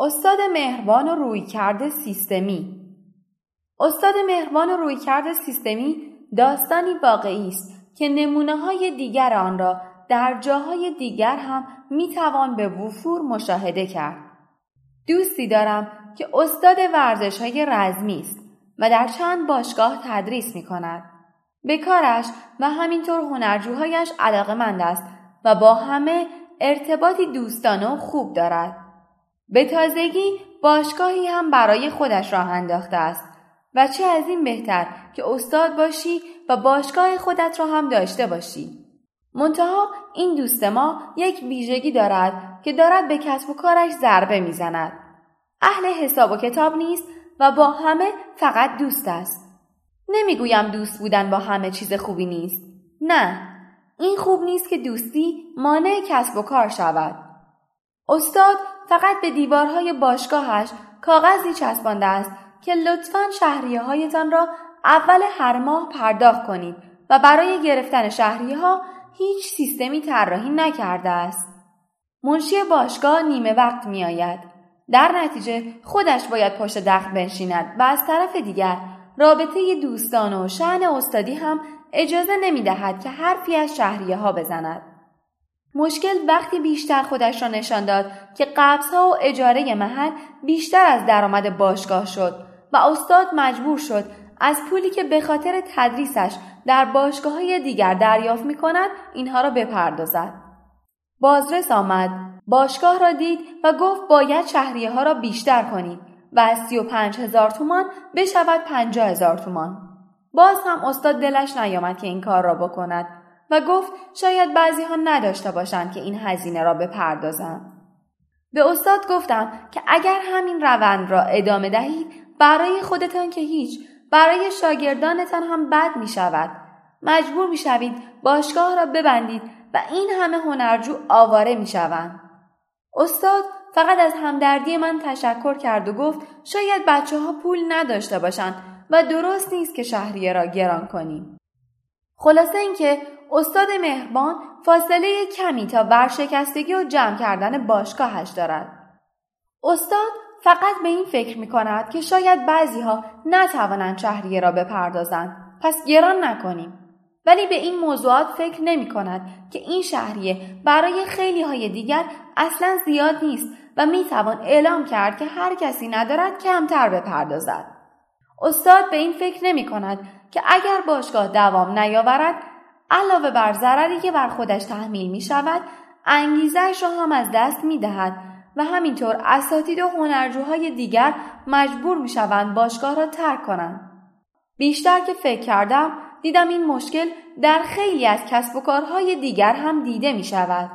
استاد مهربان و رویکرد سیستمی استاد مهربان و رویکرد سیستمی داستانی واقعی است که نمونه های دیگر آن را در جاهای دیگر هم می توان به وفور مشاهده کرد. دوستی دارم که استاد ورزش های رزمی است و در چند باشگاه تدریس می کند. به کارش و همینطور هنرجوهایش علاقه مند است و با همه ارتباطی دوستانه و خوب دارد. به تازگی باشگاهی هم برای خودش راه انداخته است و چه از این بهتر که استاد باشی و باشگاه خودت را هم داشته باشی. منتها این دوست ما یک ویژگی دارد که دارد به کسب و کارش ضربه می‌زند. اهل حساب و کتاب نیست و با همه فقط دوست است. نمی‌گویم دوست بودن با همه چیز خوبی نیست. نه، این خوب نیست که دوستی مانع کسب و کار شود. استاد فقط به دیوارهای باشگاهش کاغذی چسبانده است که لطفا شهریه هایتان را اول هر ماه پرداخت کنید و برای گرفتن شهریه ها هیچ سیستمی طراحی نکرده است. منشی باشگاه نیمه وقت می آید. در نتیجه خودش باید پشت دخل بنشیند و از طرف دیگر رابطه دوستان و شعن استادی هم اجازه نمی دهد که حرفی از شهریه ها بزند. مشکل وقتی بیشتر خودش را نشان داد که قبضها و اجاره محل بیشتر از درآمد باشگاه شد و استاد مجبور شد از پولی که به خاطر تدریسش در باشگاه های دیگر دریافت می کند اینها را بپردازد. بازرس آمد باشگاه را دید و گفت باید شهریه ها را بیشتر کنید و از سی و پنج هزار تومان بشود پنجاه هزار تومان. باز هم استاد دلش نیامد که این کار را بکند و گفت شاید بعضی ها نداشته باشند که این هزینه را بپردازند. به استاد گفتم که اگر همین روند را ادامه دهید برای خودتان که هیچ برای شاگردانتان هم بد می شود. مجبور می شوید باشگاه را ببندید و این همه هنرجو آواره می شوند. استاد فقط از همدردی من تشکر کرد و گفت شاید بچه ها پول نداشته باشند و درست نیست که شهریه را گران کنیم. خلاصه اینکه استاد مهربان فاصله کمی تا ورشکستگی و جمع کردن باشگاهش دارد. استاد فقط به این فکر می کند که شاید بعضی ها نتوانند شهریه را بپردازند پس گران نکنیم. ولی به این موضوعات فکر نمی کند که این شهریه برای خیلی های دیگر اصلا زیاد نیست و می توان اعلام کرد که هر کسی ندارد کمتر بپردازد. استاد به این فکر نمی کند که اگر باشگاه دوام نیاورد علاوه بر ضرری که بر خودش تحمیل می شود انگیزش را هم از دست می دهد و همینطور اساتید و هنرجوهای دیگر مجبور می شوند باشگاه را ترک کنند. بیشتر که فکر کردم دیدم این مشکل در خیلی از کسب و کارهای دیگر هم دیده می شود.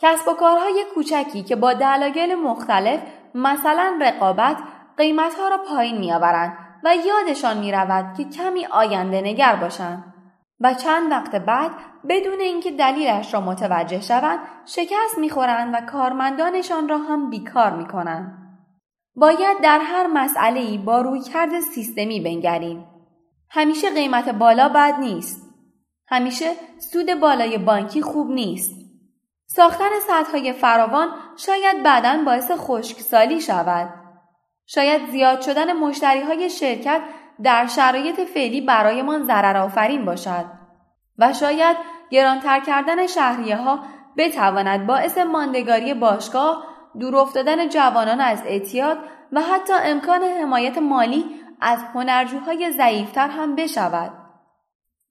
کسب و کارهای کوچکی که با دلایل مختلف مثلا رقابت قیمتها را پایین می آورند و یادشان می رود که کمی آینده نگر باشند. و چند وقت بعد بدون اینکه دلیلش را متوجه شوند شکست می‌خورند و کارمندانشان را هم بیکار می‌کنند. باید در هر مسئله ای با رویکرد سیستمی بنگریم. همیشه قیمت بالا بد نیست. همیشه سود بالای بانکی خوب نیست. ساختن سطحهای فراوان شاید بعدا باعث خشکسالی شود. شاید زیاد شدن مشتری های شرکت در شرایط فعلی برایمان ضرر آفرین باشد و شاید گرانتر کردن شهریه ها بتواند باعث ماندگاری باشگاه دور افتادن جوانان از اعتیاد و حتی امکان حمایت مالی از هنرجوهای ضعیفتر هم بشود.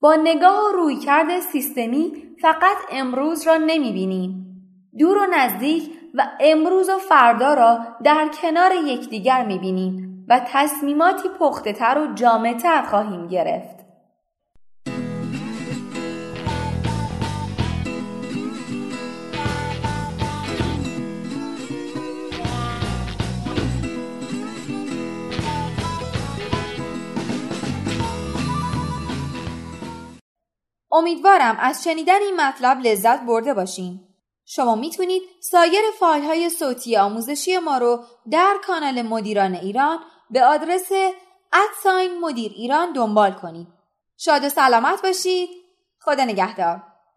با نگاه و رویکرد سیستمی فقط امروز را نمی بینیم. دور و نزدیک و امروز و فردا را در کنار یکدیگر می‌بینیم و تصمیماتی پخته‌تر و جامع‌تر خواهیم گرفت. امیدوارم از شنیدن این مطلب لذت برده باشین. شما می‌تونید سایر فایل های صوتی آموزشی ما رو در کانال مدیران ایران به آدرس ادساین مدیر ایران دنبال کنید. شاد و سلامت باشید. خدا نگهدار.